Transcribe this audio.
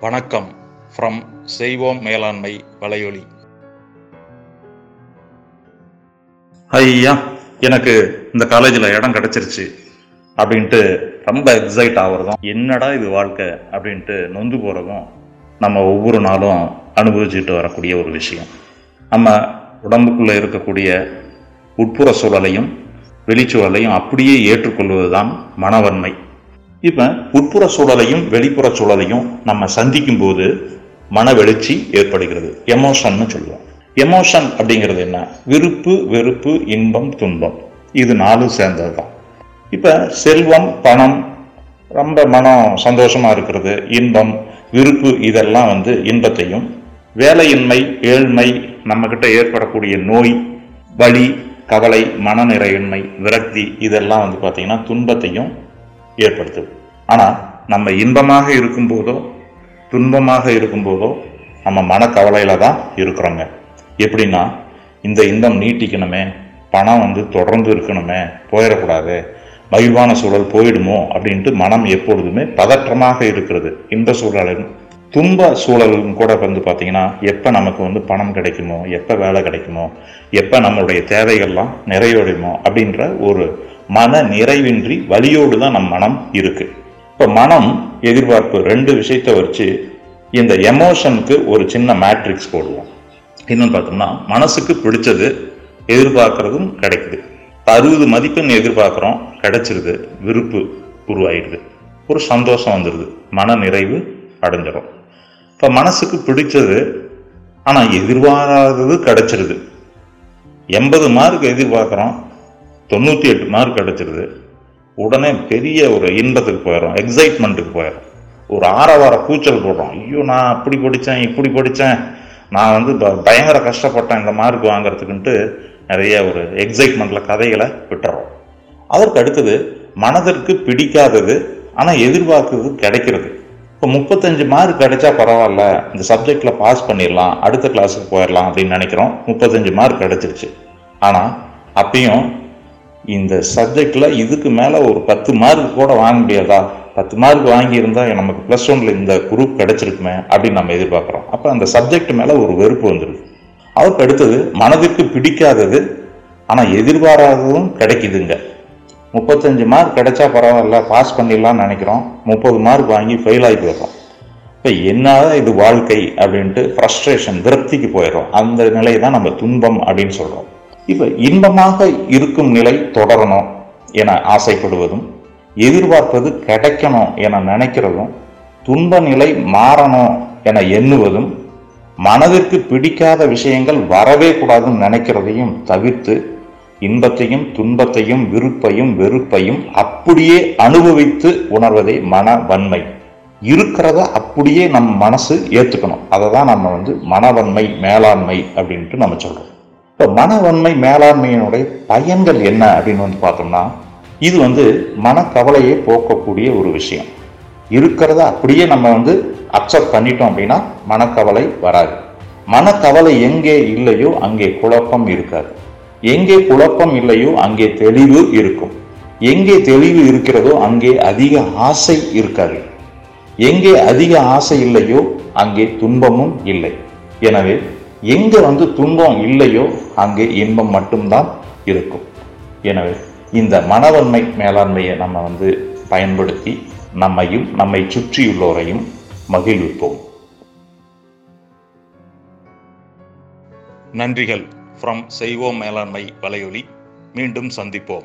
வணக்கம். ஃப்ரம் செய்வோம் மேலாண்மை வலையொலி. ஐயா எனக்கு இந்த காலேஜில் இடம் கிடைச்சிருச்சு அப்படின்ட்டு ரொம்ப எக்ஸைட் ஆகிறதும் என்னடா இது வாழ்க்கை அப்படின்ட்டு நொந்து போகிறதும் நம்ம ஒவ்வொரு நாளும் அனுபவிச்சுட்டு வரக்கூடிய ஒரு விஷயம். நம்ம உடம்புக்குள்ளே இருக்கக்கூடிய உட்புற சூழலையும் வெளிச்சூழலையும் அப்படியே ஏற்றுக்கொள்வது தான் மனவன்மை. இப்போ உட்புற சூழலையும் வெளிப்புற சூழலையும் நம்ம சந்திக்கும் போது மன வெளிச்சி ஏற்படுகிறது. எமோஷன்னு சொல்லுவோம். எமோஷன் அப்படிங்கிறது என்ன? விருப்பு வெறுப்பு இன்பம் துன்பம். இது நாலும் சேர்ந்தது தான் இப்போ செல்வம் பணம் ரொம்ப மனம் சந்தோஷமாக இருக்கிறது. இன்பம் விருப்பு இதெல்லாம் வந்து இன்பத்தையும் வேலையின்மை ஏழ்மை நம்மக்கிட்ட ஏற்படக்கூடிய நோய் வலி கவலை மனநிறையின்மை விரக்தி இதெல்லாம் வந்து பார்த்திங்கன்னா துன்பத்தையும் ஏற்படுத்துது. ஆனால் நம்ம இன்பமாக இருக்கும்போதோ துன்பமாக இருக்கும்போதோ நம்ம மனக்கவலையில் தான் இருக்கிறோங்க. எப்படின்னா இந்த இன்பம் நீட்டிக்கணுமே பணம் வந்து தொடர்ந்து இருக்கணுமே போயிடக்கூடாது. மகிழ்வான சூழல் போயிடுமோ அப்படின்ட்டு மனம் எப்பொழுதுமே பதற்றமாக இருக்கிறது. இந்த சூழலும் துன்ப சூழலும் கூட வந்து பார்த்தீங்கன்னா எப்போ நமக்கு வந்து பணம் கிடைக்குமோ எப்போ வேலை கிடைக்குமோ எப்போ நம்மளுடைய தேவைகள்லாம் நிறைவடையுமோ அப்படின்ற ஒரு மன நிறைவின்றி வழியோடு தான் நம் மனம் இருக்குது இப்போ மனம் எதிர்பார்ப்பு ரெண்டு விஷயத்தை வச்சு இந்த எமோஷனுக்கு ஒரு சின்ன மேட்ரிக்ஸ் போடுவோம். இன்னும் பார்த்தோம்னா மனசுக்கு பிடிச்சது எதிர்பார்க்கறதும் கிடைக்குது. அறுபது மதிப்பெண் எதிர்பார்க்குறோம் கிடைச்சிருது. விருப்பு உருவாயிடுது. ஒரு சந்தோஷம் வந்துடுது மன நிறைவு அடைஞ்சிடும் இப்போ மனசுக்கு பிடிச்சது ஆனால் எதிர்பாராதது கிடைச்சிருது. எண்பது மார்க் எதிர்பார்க்குறோம் தொண்ணூற்றி எட்டு மார்க் கிடச்சிருது. உடனே பெரிய ஒரு இன்பத்துக்கு போயிடும் எக்ஸைட்மெண்ட்டுக்கு போயிடும் ஒரு ஆரவார கூச்சல் போடுறோம். ஐயோ நான் அப்படி படித்தேன் இப்படி படித்தேன் நான் வந்து ப பயங்கர கஷ்டப்பட்டேன் இந்த மார்க் வாங்குறதுக்குன்ட்டு நிறைய ஒரு எக்ஸைட்மெண்ட்டில் கதைகளை விட்டுறோம். அதற்கு அடுத்தது மனதிற்கு பிடிக்காதது ஆனால் எதிர்பார்க்கறது கிடைக்கிறது. இப்போ முப்பத்தஞ்சு மார்க் கிடைச்சா பரவாயில்ல இந்த சப்ஜெக்டில் பாஸ் பண்ணிடலாம் அடுத்த கிளாஸுக்கு போயிடலாம் அப்படின்னு நினைக்கிறோம். முப்பத்தஞ்சு மார்க் கிடைச்சிருச்சு. ஆனால் அப்பயும் இந்த சப்ஜெக்டில் இதுக்கு மேலே ஒரு பத்து மார்க் கூட வாங்க முடியாதா? பத்து மார்க் வாங்கியிருந்தா நமக்கு ப்ளஸ் ஒன்ல இந்த குரூப் கிடைச்சிருக்குமே அப்படின்னு நம்ம எதிர்பார்க்குறோம். அப்போ அந்த சப்ஜெக்ட் மேலே ஒரு வெறுப்பு வந்துடுது அதுக்கு அடுத்தது மனதிற்கு பிடிக்காதது ஆனால் எதிர்பாராததும் கிடைக்குதுங்க. முப்பத்தஞ்சு மார்க் கிடைச்சா பரவாயில்ல பாஸ் பண்ணிடலாம்னு நினைக்கிறோம். முப்பது மார்க் வாங்கி ஃபெயில் ஆகி போயிடுறோம். இப்போ என்னதான் இது வாழ்க்கை அப்படின்ட்டு ஃப்ரஸ்ட்ரேஷன் திருப்திக்கு போயிடுறோம். அந்த நிலையை தான் நம்ம துன்பம் அப்படின்னு சொல்கிறோம் இப்போ இன்பமாக இருக்கும் நிலை தொடரணும் என ஆசைப்படுவதும் எதிர்பார்ப்பது கிடைக்கணும் என நினைக்கிறதும் துன்ப நிலை மாறணும் என எண்ணுவதும் மனதிற்கு பிடிக்காத விஷயங்கள் வரவே கூடாதுன்னு நினைக்கிறதையும் தவிர்த்து இன்பத்தையும் துன்பத்தையும் விருப்பையும் வெறுப்பையும் அப்படியே அனுபவித்து உணர்வதே மன வன்மை. இருக்கிறத அப்படியே நம் மனசு ஏற்றுக்கணும் அதை தான் நம்ம வந்து மனவன்மை மேலாண்மை அப்படின்ட்டு நம்ம சொல்கிறோம் இப்போ மனவன்மை மேலாண்மையினுடைய பயன்கள் என்ன அப்படின்னு வந்து பார்த்தோம்னா இது வந்து மனக்கவலையை போக்கக்கூடிய ஒரு விஷயம். இருக்கிறத அப்படியே நம்ம வந்து அக்செப்ட் பண்ணிட்டோம் அப்படின்னா மனக்கவலை வராது. மனக்கவலை எங்கே இல்லையோ அங்கே குழப்பம் இருக்காது. எங்கே குழப்பம் இல்லையோ அங்கே தெளிவு இருக்கும். எங்கே தெளிவு இருக்கிறதோ அங்கே அதிக ஆசை இருக்காது. எங்கே அதிக ஆசை இல்லையோ அங்கே துன்பமும் இல்லை. எனவே எங்கே வந்து துன்பம் இல்லையோ அங்கே இன்பம் மட்டும்தான் இருக்கும். எனவே இந்த மனவன்மை மேலாண்மையை நம்ம வந்து பயன்படுத்தி நம்மையும் நம்மை சுற்றியுள்ளோரையும் மகிழ்விப்போம். நன்றிகள். ஃப்ரம் செய்வோம் மேலாண்மை வலையொலி. மீண்டும் சந்திப்போம்.